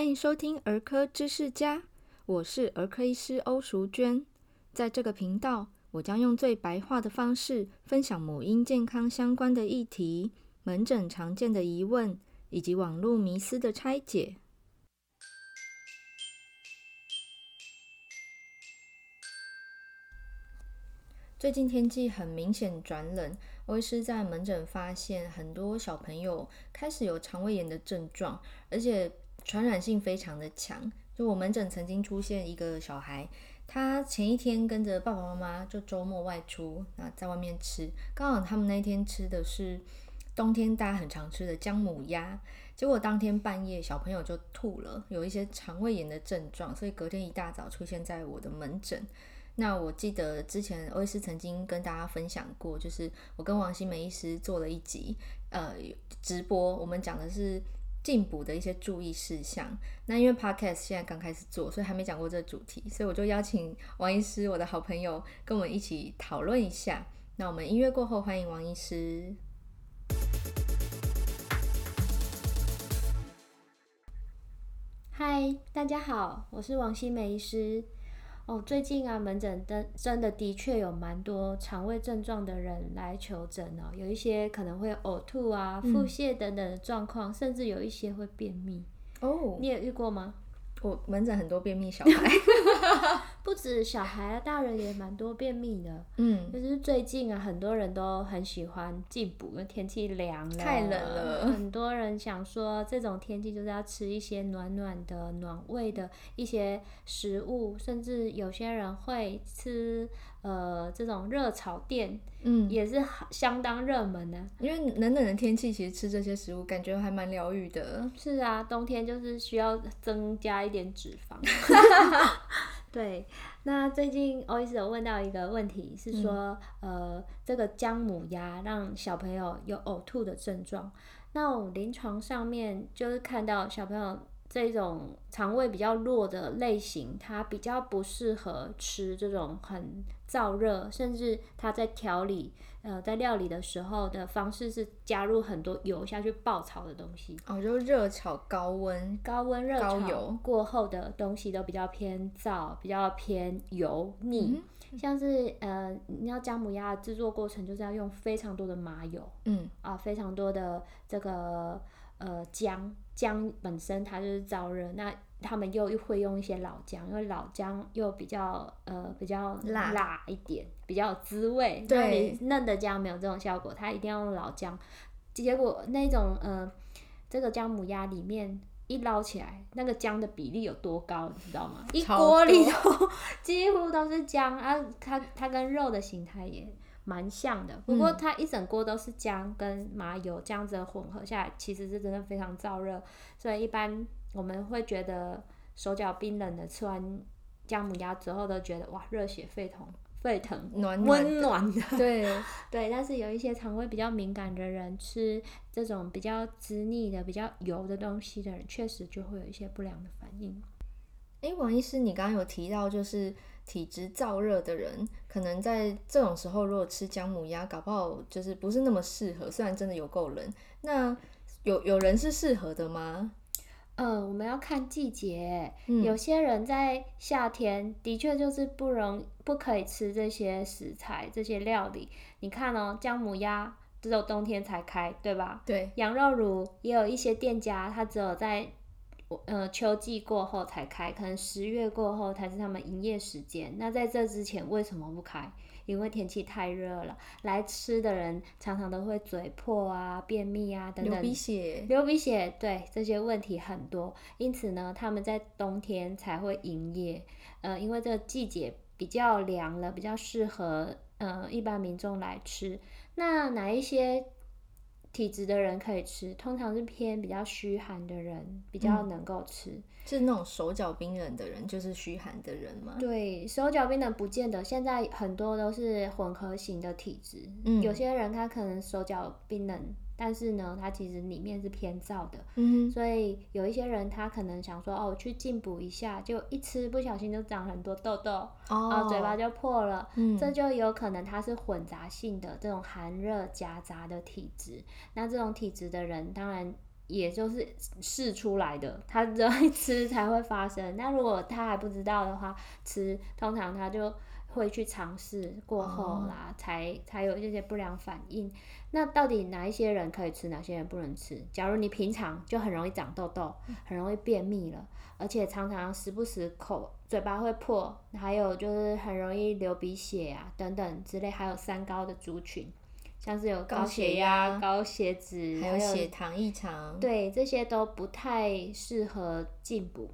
欢迎收听儿科知识家，我是儿科医师欧淑娟。在这个频道，我将用最白话的方式分享母婴健康相关的议题、门诊常见的疑问以及网络迷思的拆解。最近天气很明显转冷，欧医师在门诊发现很多小朋友开始有肠胃炎的症状，而且传染性非常的强。就我门诊曾经出现一个小孩，他前一天跟着爸爸妈妈就周末外出，那在外面吃，刚好他们那天吃的是冬天大家很常吃的姜母鸭，结果当天半夜小朋友就吐了，有一些肠胃炎的症状，所以隔天一大早出现在我的门诊。那我记得之前欧医师曾经跟大家分享过，就是我跟王新梅医师做了一集呃直播，我们讲的是。进补的一些注意事项。那因为 Podcast 现在刚开始做，所以还没讲过这个主题，所以我就邀请王医师，我的好朋友，跟我们一起讨论一下。那我们音乐过后，欢迎王医师。嗨，大家好，我是王新梅医师。哦，最近啊，门诊真真的的确有蛮多肠胃症状的人来求诊哦，有一些可能会呕吐啊、腹泻等等的状况，嗯，甚至有一些会便秘。哦，你也遇过吗？我门诊很多便秘小孩，不止小孩啊，大人也蛮多便秘的。嗯，就是最近啊，很多人都很喜欢进补，因为天气凉了，太冷了。很多人想说，这种天气就是要吃一些暖暖的、暖胃的一些食物，甚至有些人会吃。呃，这种热炒店，嗯，也是相当热门的。因为冷冷的天气，其实吃这些食物感觉还蛮疗愈的。是啊，冬天就是需要增加一点脂肪。对，那最近欧医生有问到一个问题，是说，嗯、呃，这个姜母鸭让小朋友有呕吐的症状。那我临床上面就是看到小朋友。这种肠胃比较弱的类型，它比较不适合吃这种很燥热，甚至它在调理，呃，在料理的时候的方式是加入很多油下去爆炒的东西。哦，就热炒高温、高温热炒过后的东西都比较偏燥，比较偏油腻。嗯、像是呃，你要姜母鸭的制作过程就是要用非常多的麻油，嗯啊，非常多的这个呃姜。姜本身它就是燥热，那他们又又会用一些老姜，因为老姜又比较呃比较辣辣一点，比较有滋味。对，嫩的姜没有这种效果，它一定要用老姜。结果那种呃这个姜母鸭里面一捞起来，那个姜的比例有多高，你知道吗？一锅里头 几乎都是姜啊，它它跟肉的形态也。蛮像的，不过它一整锅都是姜跟麻油这样子混合下来，其实是真的非常燥热，所以一般我们会觉得手脚冰冷的，吃完姜母鸭之后都觉得哇，热血沸腾，沸腾，暖温暖，的。对对，但是有一些肠胃比较敏感的人，吃这种比较滋腻的、比较油的东西的人，确实就会有一些不良的反应。哎，王医师，你刚刚有提到就是。体质燥热的人，可能在这种时候，如果吃姜母鸭，搞不好就是不是那么适合。虽然真的有够冷，那有有人是适合的吗？嗯，我们要看季节。嗯，有些人在夏天的确就是不容不可以吃这些食材、这些料理。你看哦，姜母鸭只有冬天才开，对吧？对。羊肉炉也有一些店家，它只有在。呃，秋季过后才开，可能十月过后才是他们营业时间。那在这之前为什么不开？因为天气太热了，来吃的人常常都会嘴破啊、便秘啊等等，流鼻血，流鼻血，对，这些问题很多。因此呢，他们在冬天才会营业。呃，因为这个季节比较凉了，比较适合呃一般民众来吃。那哪一些？体质的人可以吃，通常是偏比较虚寒的人比较能够吃。嗯，是那种手脚冰冷的人，就是虚寒的人吗？对，手脚冰冷不见得，现在很多都是混合型的体质。嗯，有些人他可能手脚冰冷。但是呢，它其实里面是偏燥的，嗯，所以有一些人他可能想说，哦，去进补一下，就一吃不小心就长很多痘痘，哦，嘴巴就破了，嗯，这就有可能它是混杂性的这种寒热夹杂的体质。那这种体质的人，当然也就是试出来的，他只要一吃才会发生。那如果他还不知道的话，吃通常他就会去尝试过后啦，哦、才才有这些不良反应。那到底哪一些人可以吃，哪些人不能吃？假如你平常就很容易长痘痘，很容易便秘了，而且常常时不时口嘴巴会破，还有就是很容易流鼻血啊等等之类，还有三高的族群，像是有高血压、高血脂，还有血糖异常，对，这些都不太适合进补。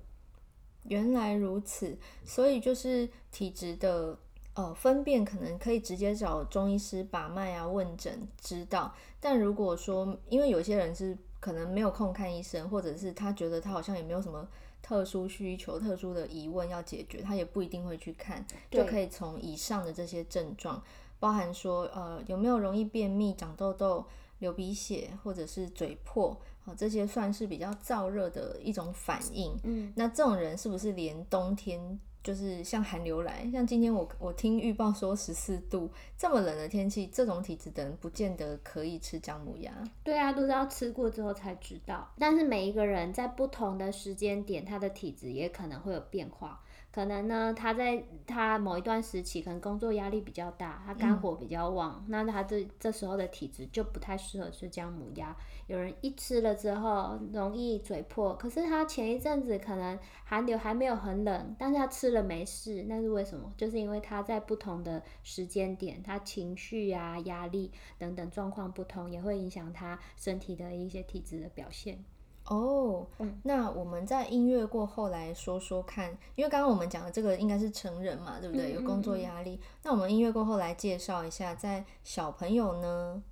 原来如此，所以就是体质的。呃，分辨可能可以直接找中医师把脉啊、问诊知道。但如果说，因为有些人是可能没有空看医生，或者是他觉得他好像也没有什么特殊需求、特殊的疑问要解决，他也不一定会去看，就可以从以上的这些症状，包含说呃有没有容易便秘、长痘痘、流鼻血，或者是嘴破，啊、呃，这些算是比较燥热的一种反应。嗯，那这种人是不是连冬天？就是像寒流来，像今天我我听预报说十四度，这么冷的天气，这种体质的人不见得可以吃姜母鸭。对啊，都是要吃过之后才知道。但是每一个人在不同的时间点，他的体质也可能会有变化。可能呢，他在他某一段时期，可能工作压力比较大，他肝火比较旺，嗯、那他这这时候的体质就不太适合吃姜母鸭。有人一吃了之后容易嘴破，可是他前一阵子可能寒流还没有很冷，但是他吃了没事，那是为什么？就是因为他在不同的时间点，他情绪啊、压力等等状况不同，也会影响他身体的一些体质的表现。哦，嗯，那我们在音乐过后来说说看，因为刚刚我们讲的这个应该是成人嘛，对不对？有工作压力。嗯嗯嗯。那我们音乐过后来介绍一下，在小朋友呢。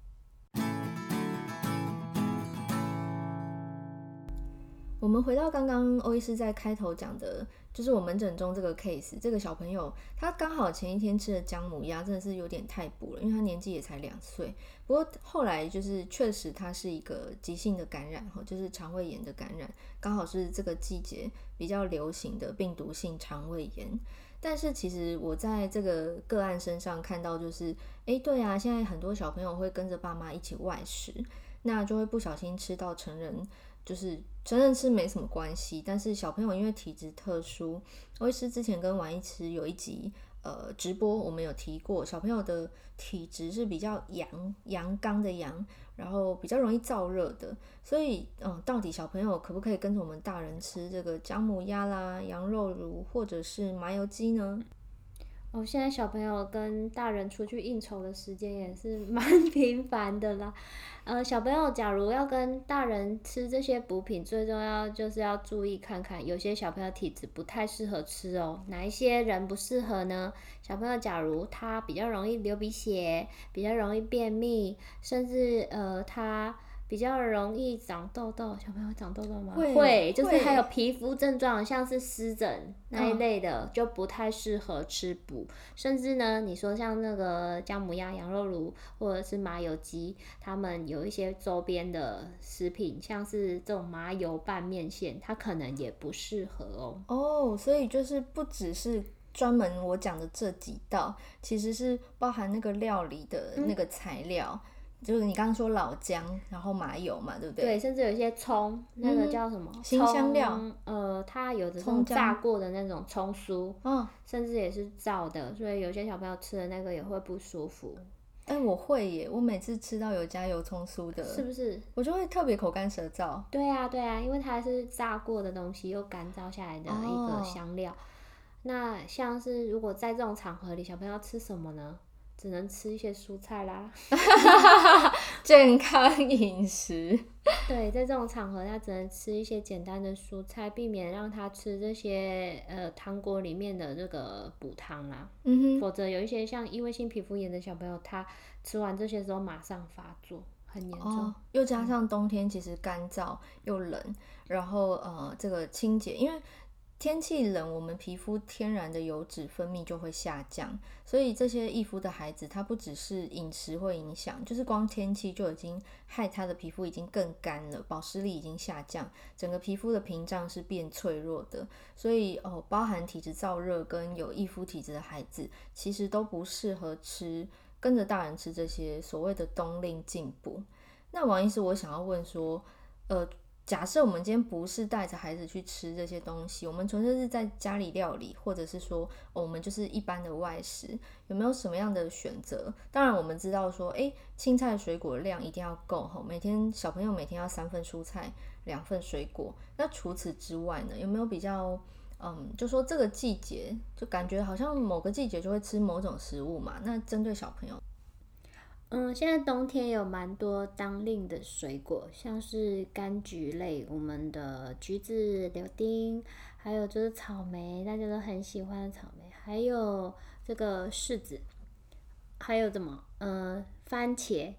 我们回到刚刚欧医师在开头讲的，就是我门诊中这个 case，这个小朋友他刚好前一天吃的姜母鸭真的是有点太补了，因为他年纪也才两岁。不过后来就是确实他是一个急性的感染，哈，就是肠胃炎的感染，刚好是这个季节比较流行的病毒性肠胃炎。但是其实我在这个个案身上看到，就是，诶，对啊，现在很多小朋友会跟着爸妈一起外食，那就会不小心吃到成人。就是成人吃没什么关系，但是小朋友因为体质特殊，欧医师之前跟王医师有一集呃直播，我们有提过，小朋友的体质是比较阳阳刚的阳，然后比较容易燥热的，所以嗯、到底小朋友可不可以跟着我们大人吃这个姜母鸭啦、羊肉炉或者是麻油鸡呢？哦，现在小朋友跟大人出去应酬的时间也是 蛮频繁的啦。呃，小朋友假如要跟大人吃这些补品，最重要就是要注意看看，有些小朋友体质不太适合吃哦。哪一些人不适合呢？小朋友假如他比较容易流鼻血，比较容易便秘，甚至呃他。比较容易长痘痘，小朋友长痘痘吗？会，会，就是还有皮肤症状，像是湿疹那一类的，哦、就不太适合吃补。甚至呢，你说像那个姜母鸭、羊肉炉或者是麻油鸡，他们有一些周边的食品，像是这种麻油拌面线，它可能也不适合哦。哦，所以就是不只是专门我讲的这几道，其实是包含那个料理的那个材料。嗯就是你刚刚说老姜，然后麻油嘛，对不对？对，甚至有一些葱，那个叫什么？新香料。呃，它有的是炸过的那种葱酥，嗯，甚至也是燥的，所以有些小朋友吃的那个也会不舒服。哎，我会耶，我每次吃到有加油葱酥的，是不是？我就会特别口干舌燥。对啊，对啊，因为它是炸过的东西，又干燥下来的一个香料。哦、那像是如果在这种场合里，小朋友要吃什么呢？只能吃一些蔬菜啦，健康饮食。对，在这种场合，他只能吃一些简单的蔬菜，避免让他吃这些呃汤锅里面的这个补汤啦。嗯哼。否则有一些像异位性皮肤炎的小朋友，他吃完这些之后马上发作，很严重。哦。又加上冬天其实干燥又冷，然后呃这个清洁，因为。天气冷，我们皮肤天然的油脂分泌就会下降，所以这些易肤的孩子，他不只是饮食会影响，就是光天气就已经害他的皮肤已经更干了，保湿力已经下降，整个皮肤的屏障是变脆弱的，所以哦，包含体质燥热跟有易肤体质的孩子，其实都不适合吃，跟着大人吃这些所谓的冬令进补。那王医师，我想要问说，呃。假设我们今天不是带着孩子去吃这些东西，我们纯粹是在家里料理，或者是说，我们就是一般的外食，有没有什么样的选择？当然，我们知道说，诶，青菜水果量一定要够哈，每天小朋友每天要三份蔬菜，两份水果。那除此之外呢，有没有比较，嗯，就说这个季节就感觉好像某个季节就会吃某种食物嘛？那针对小朋友。嗯，现在冬天有蛮多当令的水果，像是柑橘类，我们的橘子、柳丁，还有就是草莓，大家都很喜欢的草莓，还有这个柿子，还有什么？呃，番茄。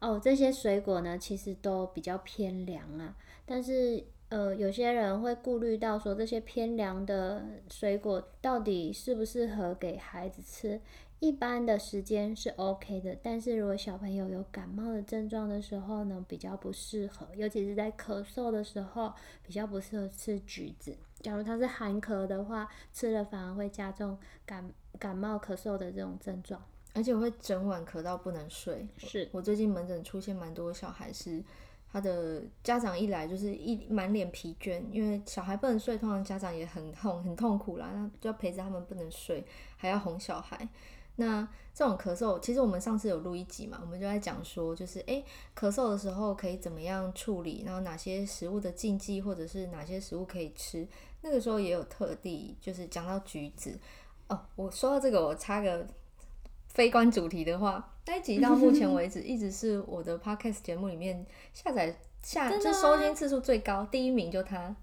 哦，这些水果呢，其实都比较偏凉啊。但是，呃，有些人会顾虑到说，这些偏凉的水果到底适不适合给孩子吃？一般的时间是 OK 的，但是如果小朋友有感冒的症状的时候呢，比较不适合，尤其是在咳嗽的时候，比较不适合吃橘子。假如他是寒咳的话，吃了反而会加重感感冒咳嗽的这种症状，而且会整晚咳到不能睡。是我，我最近门诊出现蛮多小孩是，他的家长一来就是一满脸疲倦，因为小孩不能睡，通常家长也很痛很痛苦啦，那就要陪着他们不能睡，还要哄小孩。那这种咳嗽，其实我们上次有录一集嘛，我们就在讲说，就是诶，咳嗽的时候可以怎么样处理，然后哪些食物的禁忌，或者是哪些食物可以吃。那个时候也有特地就是讲到橘子哦。我说到这个，我插个非关主题的话，那一集到目前为止一直是我的 podcast 节目里面下载下就收听次数最高，第一名就它。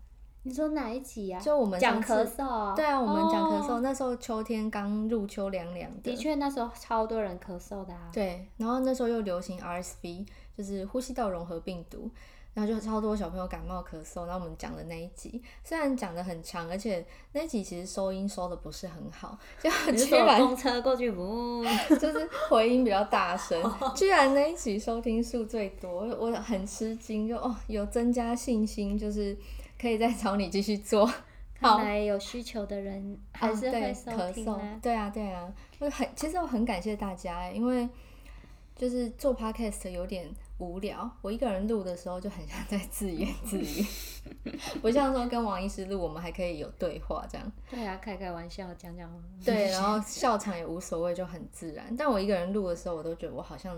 你说哪一集呀？就我们讲咳嗽。对啊，我们讲咳嗽，那时候秋天刚入秋凉凉的。的确，那时候超多人咳嗽的啊。对，然后那时候又流行 RSV，就是呼吸道融合病毒，然后就超多小朋友感冒咳嗽。然后我们讲的那一集，虽然讲的很长，而且那一集其实收音收的不是很好，就居然公车过去不，就是回音比较大声，居然那一集收听数最多，我很吃惊，就哦有增加信心，就是。可以再找你继续做，看来有需求的人还是会收听、对啊，对啊，我很其实我很感谢大家，因为就是做 podcast 有点无聊，我一个人录的时候就很像在自言自语，不像说跟王医师录，我们还可以有对话这样。对啊，开开玩笑，讲讲。对，然后 笑场也无所谓，就很自然。但我一个人录的时候，我都觉得我好像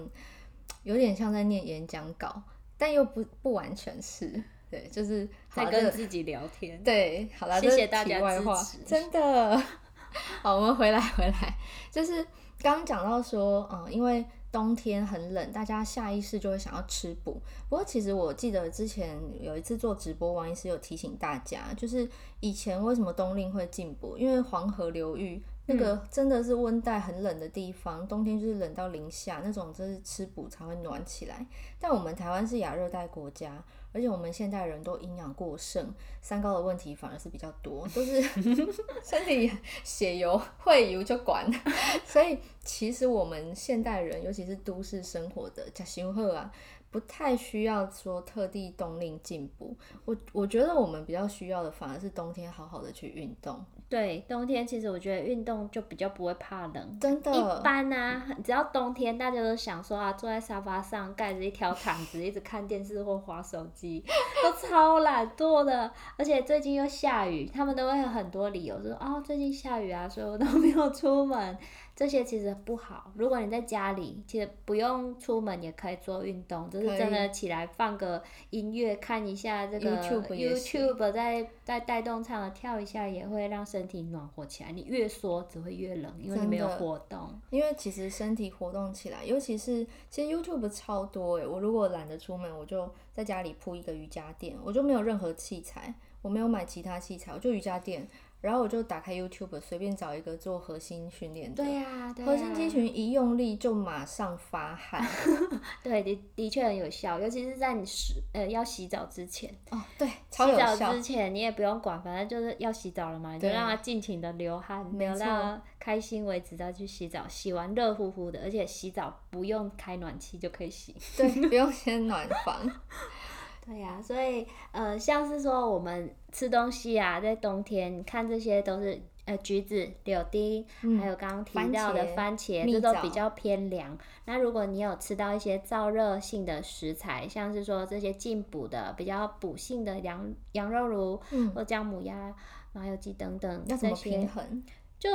有点像在念演讲稿，但又不不完全是。对，就是在跟自己聊天。对，好了，谢谢大家支持。真的，好，我们回来回来，就是刚刚讲到说，嗯，因为冬天很冷，大家下意识就会想要吃补。不过其实我记得之前有一次做直播，王医师有提醒大家，就是以前为什么冬令会进补，因为黄河流域。那个真的是温带很冷的地方，冬天就是冷到零下那种，就是吃补才会暖起来。但我们台湾是亚热带国家，而且我们现代人都营养过剩，三高的问题反而是比较多，都是 身体血油会油就管。所以其实我们现代人，尤其是都市生活的吃太好啊。不太需要说特地冬令进补，我我觉得我们比较需要的反而是冬天好好的去运动。对，冬天其实我觉得运动就比较不会怕冷。真的。一般啊，只要冬天，大家都想说啊，坐在沙发上盖着一条毯子，一直看电视或划手机，都超懒惰的。而且最近又下雨，他们都会有很多理由说啊、哦，最近下雨啊，所以我都没有出门。这些其实不好。如果你在家里，其实不用出门也可以做运动，就是真的起来放个音乐，看一下这个 YouTube，在在带动唱的跳一下，也会让身体暖和起来。你越缩只会越冷，因为你没有活动。因为其实身体活动起来，尤其是其实 YouTube 超多诶。我如果懒得出门，我就在家里铺一个瑜伽垫，我就没有任何器材，我没有买其他器材，我就瑜伽垫。然后我就打开 YouTube，随便找一个做核心训练的。对呀。核心肌群一用力就马上发汗。对，的的确很有效，尤其是在你洗呃要洗澡之前。哦，对，超有效。洗澡之前你也不用管，反正就是要洗澡了嘛，你就让它尽情的流汗，没有让它开心为止再去洗澡，洗完热乎乎的，而且洗澡不用开暖气就可以洗。对，不用先暖房。对呀、啊，所以呃，像是说我们吃东西啊，在冬天看这些都是呃橘子、柳丁，嗯、还有刚刚提到的番茄，番茄这都比较偏凉。那如果你有吃到一些燥热性的食材，像是说这些进补的、比较补性的羊羊肉炉、嗯、或姜母鸭、麻油鸡等等，要怎么平衡？就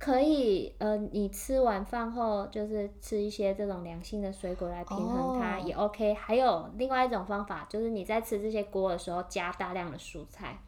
可以呃，你吃完饭后就是吃一些这种凉性的水果来平衡它也 OK。Oh. 还有另外一种方法，就是你在吃这些锅的时候加大量的蔬菜，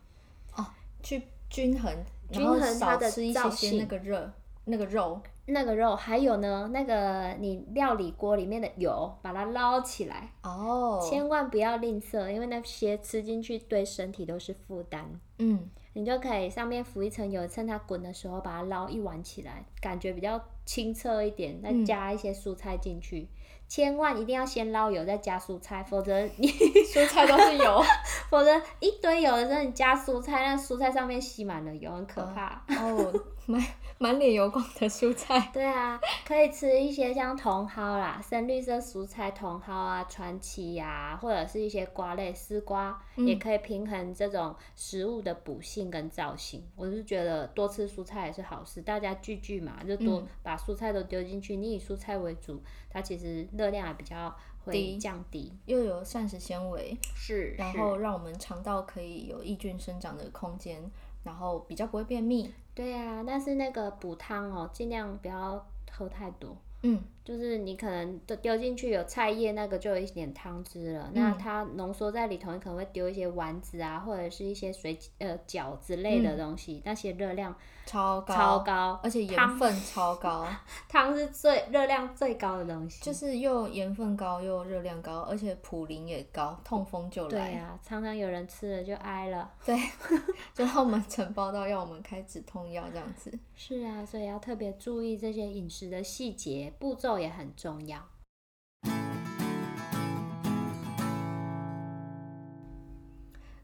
哦，oh, 去均衡，均衡它的吃一些些那个热那个肉那个肉。还有呢，那个你料理锅里面的油，把它捞起来哦，oh. 千万不要吝啬，因为那些吃进去对身体都是负担。嗯。你就可以上面浮一层油，趁它滚的时候把它捞一碗起来，感觉比较清澈一点，再加一些蔬菜进去。嗯、千万一定要先捞油再加蔬菜，否则你 蔬菜都是油，否则一堆油的时候你加蔬菜，那蔬菜上面吸满了油，很可怕。哦，满满脸油光的蔬菜。对啊，可以吃一些像茼蒿啦，深绿色蔬菜茼蒿啊、川七呀，或者是一些瓜类丝瓜，嗯、也可以平衡这种食物的补性跟造型。我是觉得多吃蔬菜也是好事，大家聚聚嘛，就多把蔬菜都丢进去，你以蔬菜为主，它其实热量也比较会降低，又有膳食纤维，是，然后让我们肠道可以有益菌生长的空间。然后比较不会便秘，对呀、啊，但是那个补汤哦，尽量不要喝太多。嗯，就是你可能都丢进去有菜叶，那个就有一点汤汁了。嗯、那它浓缩在里头，你可能会丢一些丸子啊，或者是一些水呃饺子类的东西，嗯、那些热量超高，超高，而且盐分超高。汤 是最热量最高的东西，就是又盐分高又热量高，而且普林也高，痛风就来。对呀、啊，常常有人吃了就挨了。对，就后门承包到要我们开止痛药这样子。是啊，所以要特别注意这些饮食的细节。步骤也很重要。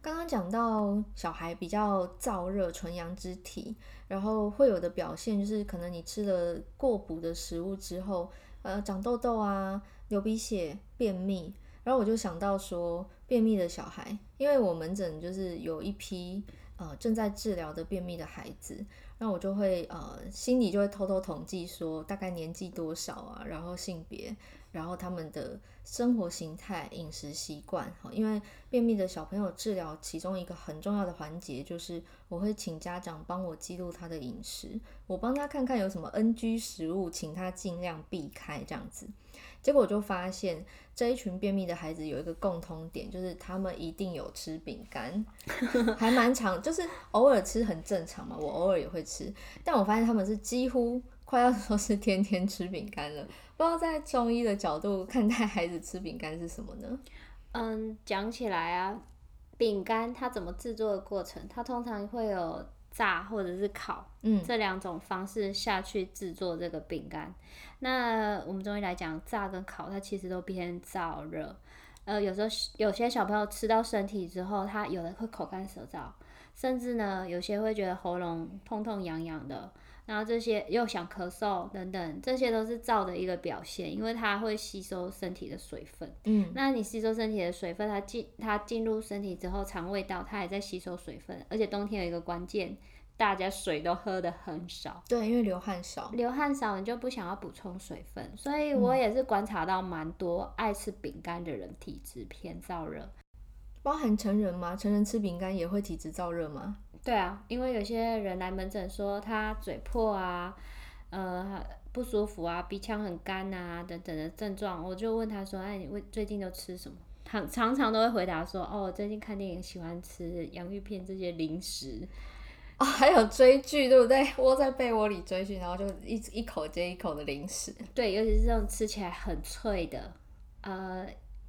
刚刚讲到小孩比较燥热、纯阳之体，然后会有的表现就是，可能你吃了过补的食物之后，呃，长痘痘啊、流鼻血、便秘。然后我就想到说，便秘的小孩，因为我门诊就是有一批呃正在治疗的便秘的孩子。那我就会呃，心里就会偷偷统计说大概年纪多少啊，然后性别，然后他们的生活形态、饮食习惯。因为便秘的小朋友治疗其中一个很重要的环节就是我会请家长帮我记录他的饮食，我帮他看看有什么 NG 食物，请他尽量避开这样子。结果我就发现这一群便秘的孩子有一个共通点，就是他们一定有吃饼干，还蛮常，就是偶尔吃很正常嘛。我偶尔也会吃，但我发现他们是几乎快要说是天天吃饼干了。不知道在中医的角度看待孩子吃饼干是什么呢？嗯，讲起来啊，饼干它怎么制作的过程，它通常会有。炸或者是烤，嗯，这两种方式下去制作这个饼干。那我们中医来讲，炸跟烤它其实都偏燥热。呃，有时候有些小朋友吃到身体之后，他有的会口干舌燥，甚至呢，有些会觉得喉咙痛痛痒痒的。然后这些又想咳嗽等等，这些都是燥的一个表现，因为它会吸收身体的水分。嗯，那你吸收身体的水分，它进它进入身体之后，肠胃道它也在吸收水分，而且冬天有一个关键，大家水都喝得很少。对，因为流汗少。流汗少，你就不想要补充水分，所以我也是观察到蛮多爱吃饼干的人体质偏燥热。包含成人吗？成人吃饼干也会体质燥热吗？对啊，因为有些人来门诊说他嘴破啊，呃不舒服啊，鼻腔很干啊等等的症状，我就问他说：“哎，你最近都吃什么？”常常常都会回答说：“哦，最近看电影喜欢吃洋芋片这些零食。”哦，还有追剧，对不对？窝在被窝里追剧，然后就一一口接一口的零食。对，尤其是这种吃起来很脆的，呃，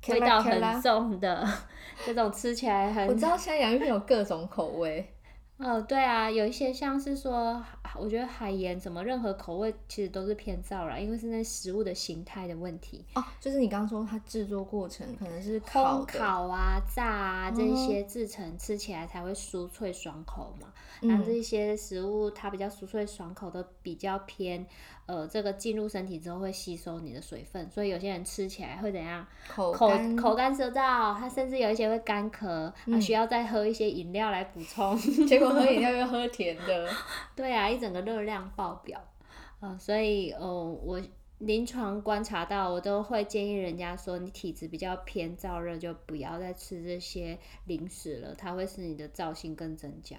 味道很重的 这种吃起来很……我知道现在洋芋片有各种口味。哦，对啊，有一些像是说，我觉得海盐什么任何口味其实都是偏燥啦，因为是那食物的形态的问题。哦，就是你刚刚说它制作过程可能是烤的、烤啊、炸啊这些制成，吃起来才会酥脆爽口嘛。那、嗯、这些食物它比较酥脆爽口，都比较偏。呃，这个进入身体之后会吸收你的水分，所以有些人吃起来会怎样？口口口干舌燥，他甚至有一些会干咳，嗯、需要再喝一些饮料来补充。结果喝饮料又喝甜的。对啊，一整个热量爆表。呃，所以哦，我临床观察到，我都会建议人家说，你体质比较偏燥热，就不要再吃这些零食了，它会使你的燥性更增加。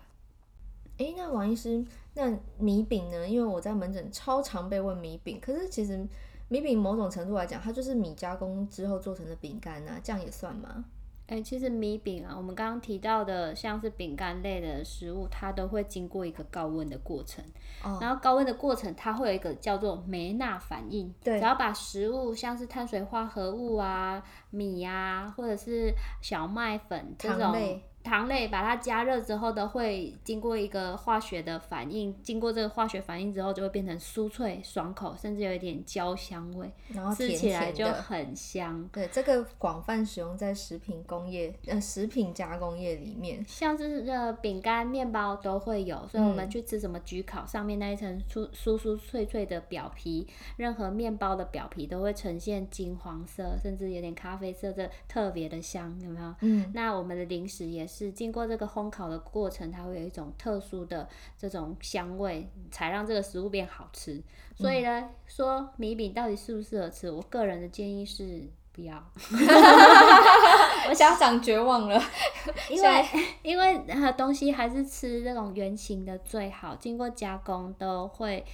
哎，那王医师，那米饼呢？因为我在门诊超常被问米饼，可是其实米饼某种程度来讲，它就是米加工之后做成的饼干啊，这样也算吗？哎，其实米饼啊，我们刚刚提到的像是饼干类的食物，它都会经过一个高温的过程。哦。然后高温的过程，它会有一个叫做梅纳反应。对。只要把食物像是碳水化合物啊、米啊，或者是小麦粉这种。糖类把它加热之后的会经过一个化学的反应，经过这个化学反应之后就会变成酥脆爽口，甚至有一点焦香味，然后吃起来就很香。对，这个广泛使用在食品工业呃食品加工业里面，像是呃饼干、面包都会有。所以我们去吃什么焗烤，上面那一层酥酥酥脆脆的表皮，任何面包的表皮都会呈现金黄色，甚至有点咖啡色，这特别的香，有没有？嗯。那我们的零食也是。经过这个烘烤的过程，它会有一种特殊的这种香味，才让这个食物变好吃。所以呢，嗯、说米饼到底适不适合吃？我个人的建议是不要。我家长绝望了，因为因为东西还是吃这种圆形的最好。经过加工都会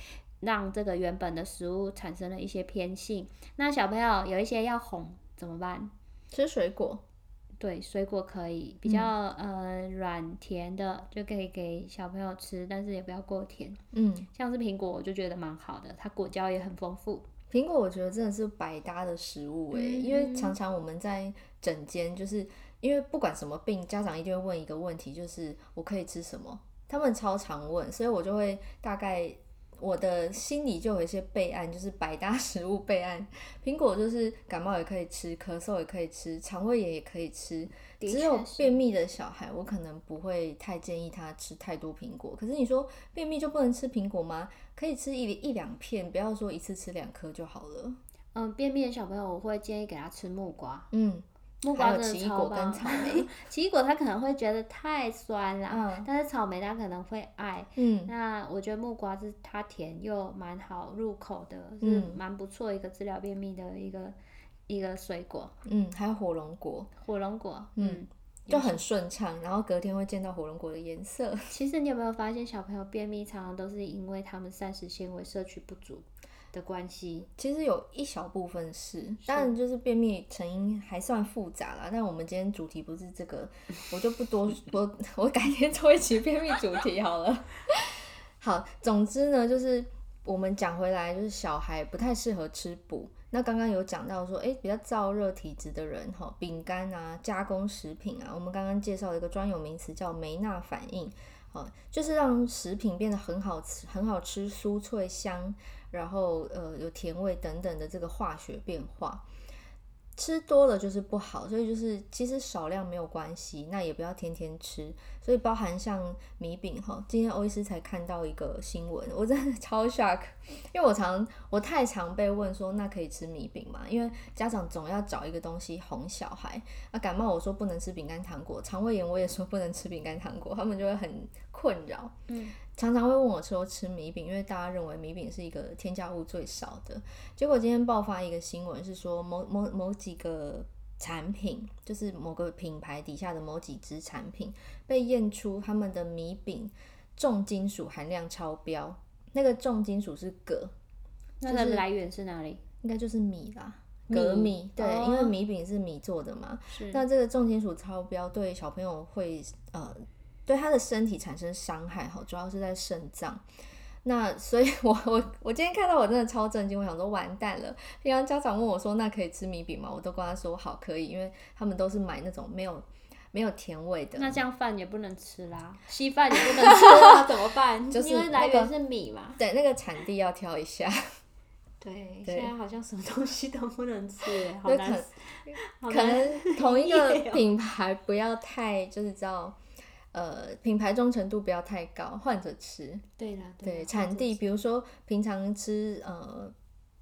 让这个原本的食物产生了一些偏性。那小朋友有一些要哄怎么办？吃水果。对，水果可以比较、嗯、呃软甜的，就可以给小朋友吃，但是也不要过甜。嗯，像是苹果，我就觉得蛮好的，它果胶也很丰富。苹果我觉得真的是百搭的食物诶、嗯，因为常常我们在诊间，就是因为不管什么病，家长一定会问一个问题，就是我可以吃什么？他们超常问，所以我就会大概。我的心里就有一些备案，就是百搭食物备案。苹果就是感冒也可以吃，咳嗽也可以吃，肠胃炎也可以吃。只有便秘的小孩，我可能不会太建议他吃太多苹果。可是你说便秘就不能吃苹果吗？可以吃一一两片，不要说一次吃两颗就好了。嗯，便秘的小朋友我会建议给他吃木瓜。嗯。木瓜奇异果跟草莓，奇异果他可能会觉得太酸了，嗯，但是草莓他可能会爱。嗯，那我觉得木瓜是它甜又蛮好入口的，嗯，是蛮不错一个治疗便秘的一个一个水果。嗯，还有火龙果，火龙果，嗯，嗯就很顺畅，然后隔天会见到火龙果的颜色。其实你有没有发现，小朋友便秘常常都是因为他们膳食纤维摄取不足。的关系其实有一小部分是，当然就是便秘成因还算复杂啦。但我们今天主题不是这个，我就不多 说我改天做一期便秘主题好了。好，总之呢，就是我们讲回来，就是小孩不太适合吃补。那刚刚有讲到说，诶、欸，比较燥热体质的人，哈，饼干啊、加工食品啊，我们刚刚介绍了一个专有名词叫梅纳反应，就是让食品变得很好吃、很好吃、酥脆香。然后呃有甜味等等的这个化学变化，吃多了就是不好，所以就是其实少量没有关系，那也不要天天吃。所以包含像米饼哈，今天欧医师才看到一个新闻，我真的 超 shock，因为我常我太常被问说，那可以吃米饼吗？因为家长总要找一个东西哄小孩，那感冒我说不能吃饼干糖果，肠胃炎我也说不能吃饼干糖果，他们就会很困扰。嗯。常常会问我说吃米饼，因为大家认为米饼是一个添加物最少的。结果今天爆发一个新闻，是说某某某几个产品，就是某个品牌底下的某几支产品，被验出他们的米饼重金属含量超标。那个重金属是铬，那它的来源是哪里？应该就是米啦，镉米。对，哦，因为米饼是米做的嘛。是。那这个重金属超标对小朋友会呃。对他的身体产生伤害，哈，主要是在肾脏。那所以我，我我我今天看到我真的超震惊，我想说完蛋了。平常家长问我说，那可以吃米饼吗？我都跟他说好可以，因为他们都是买那种没有没有甜味的。那这样饭也不能吃啦，稀饭也不能吃啦，怎么办？就是、因为来源是米嘛。对，那个产地要挑一下。对，现在好像什么东西都不能吃，好难。可，可能同一个品牌不要太，就是知道。呃，品牌忠诚度不要太高，换着吃。对啦，对，产地，比如说平常吃呃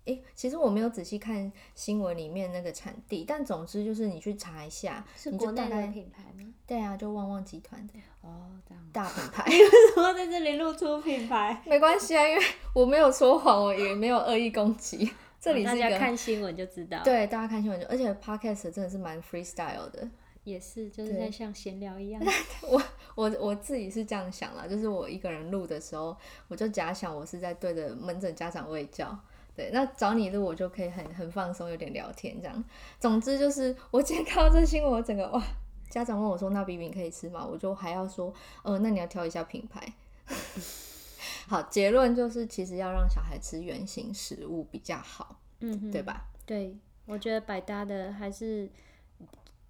诶，其实我没有仔细看新闻里面那个产地，但总之就是你去查一下，是国内的品牌吗？对啊，就旺旺集团的。哦，这样。大品牌。为什么在这里露出品牌？没关系啊，因为我没有说谎，我也没有恶意攻击。这里是大家看新闻就知道。对，大家看新闻就，而且 podcast 真的是蛮 freestyle 的。也是，就是在像闲聊一样。我我我自己是这样想啦，就是我一个人录的时候，我就假想我是在对着门诊家长喂教。对，那找你录我就可以很很放松，有点聊天这样。总之就是，我今天看到这新闻，我整个哇，家长问我说：“那饼饼可以吃吗？”我就还要说：“呃，那你要挑一下品牌。”好，结论就是，其实要让小孩吃原形食物比较好，嗯，对吧？对，我觉得百搭的还是。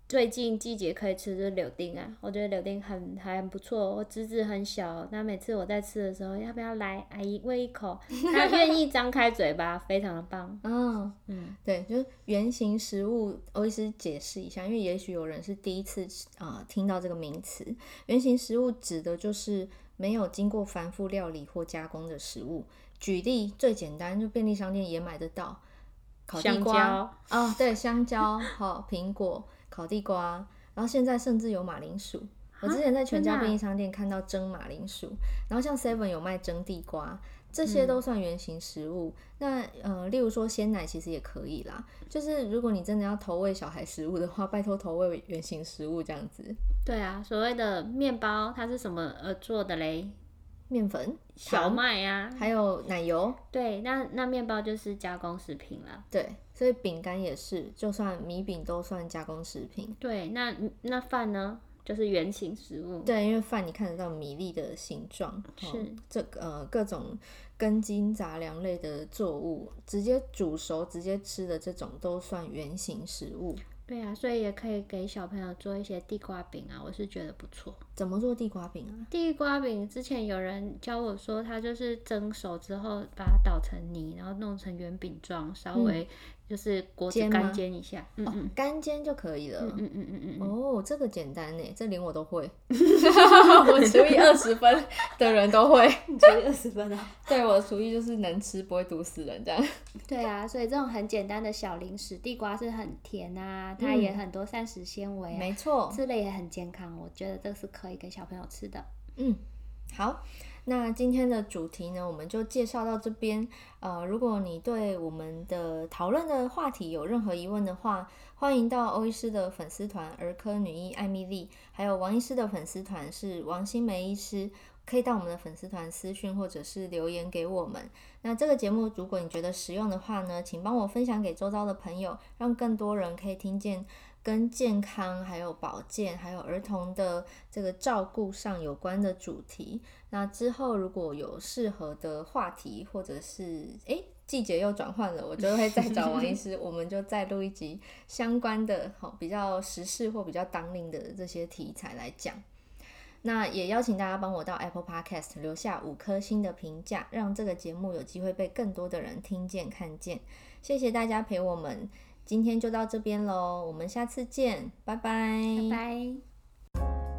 最近季节可以吃的柳丁啊，我觉得柳丁很还不错。我侄子很小，那每次我在吃的时候，要不要来阿姨喂一口？他愿意张开嘴巴，非常的棒。嗯嗯，对，就是原型食物，我意思解释一下，因为也许有人是第一次啊、呃、听到这个名词。原型食物指的就是没有经过繁复料理或加工的食物。举例最简单，就便利商店也买得到，烤地瓜啊、哦，对，香蕉，好，苹果。烤地瓜，然后现在甚至有马铃薯。我之前在全家便利商店看到蒸马铃薯，然后像 Seven 有卖蒸地瓜，这些都算原型食物。嗯、那呃，例如说鲜奶其实也可以啦。就是如果你真的要投喂小孩食物的话，拜托投喂原型食物这样子。对啊，所谓的面包它是什么呃做的嘞？面粉、小麦呀、啊，还有奶油。对，那那面包就是加工食品了。对，所以饼干也是，就算米饼都算加工食品。对，那那饭呢？就是圆形食物。对，因为饭你看得到米粒的形状。是。哦、这个呃各种根茎杂粮类的作物，直接煮熟直接吃的这种都算圆形食物。对啊，所以也可以给小朋友做一些地瓜饼啊，我是觉得不错。怎么做地瓜饼啊？地瓜饼之前有人教我说，它就是蒸熟之后把它捣成泥，然后弄成圆饼状，稍微、嗯。就是锅子干煎一下，嗯嗯，干煎就可以了。嗯嗯嗯嗯嗯。哦，这个简单呢，这连我都会。我厨艺二十分的人都会。你厨艺二十分啊？对，我的厨艺就是能吃不会毒死人这样。对啊，所以这种很简单的小零食，地瓜是很甜啊，它也很多膳食纤维，没错，吃了也很健康，我觉得这是可以给小朋友吃的。嗯，好。那今天的主题呢，我们就介绍到这边。呃，如果你对我们的讨论的话题有任何疑问的话，欢迎到欧医师的粉丝团儿科女医艾米丽，还有王医师的粉丝团是王新梅医师，可以到我们的粉丝团私讯或者是留言给我们。那这个节目如果你觉得实用的话呢，请帮我分享给周遭的朋友，让更多人可以听见。跟健康、还有保健、还有儿童的这个照顾上有关的主题。那之后如果有适合的话题，或者是诶季节又转换了，我就会再找王医师，我们就再录一集相关的，好比较时事或比较当令的这些题材来讲。那也邀请大家帮我到 Apple Podcast 留下五颗星的评价，让这个节目有机会被更多的人听见看见。谢谢大家陪我们。今天就到这边喽，我们下次见，拜拜。拜拜。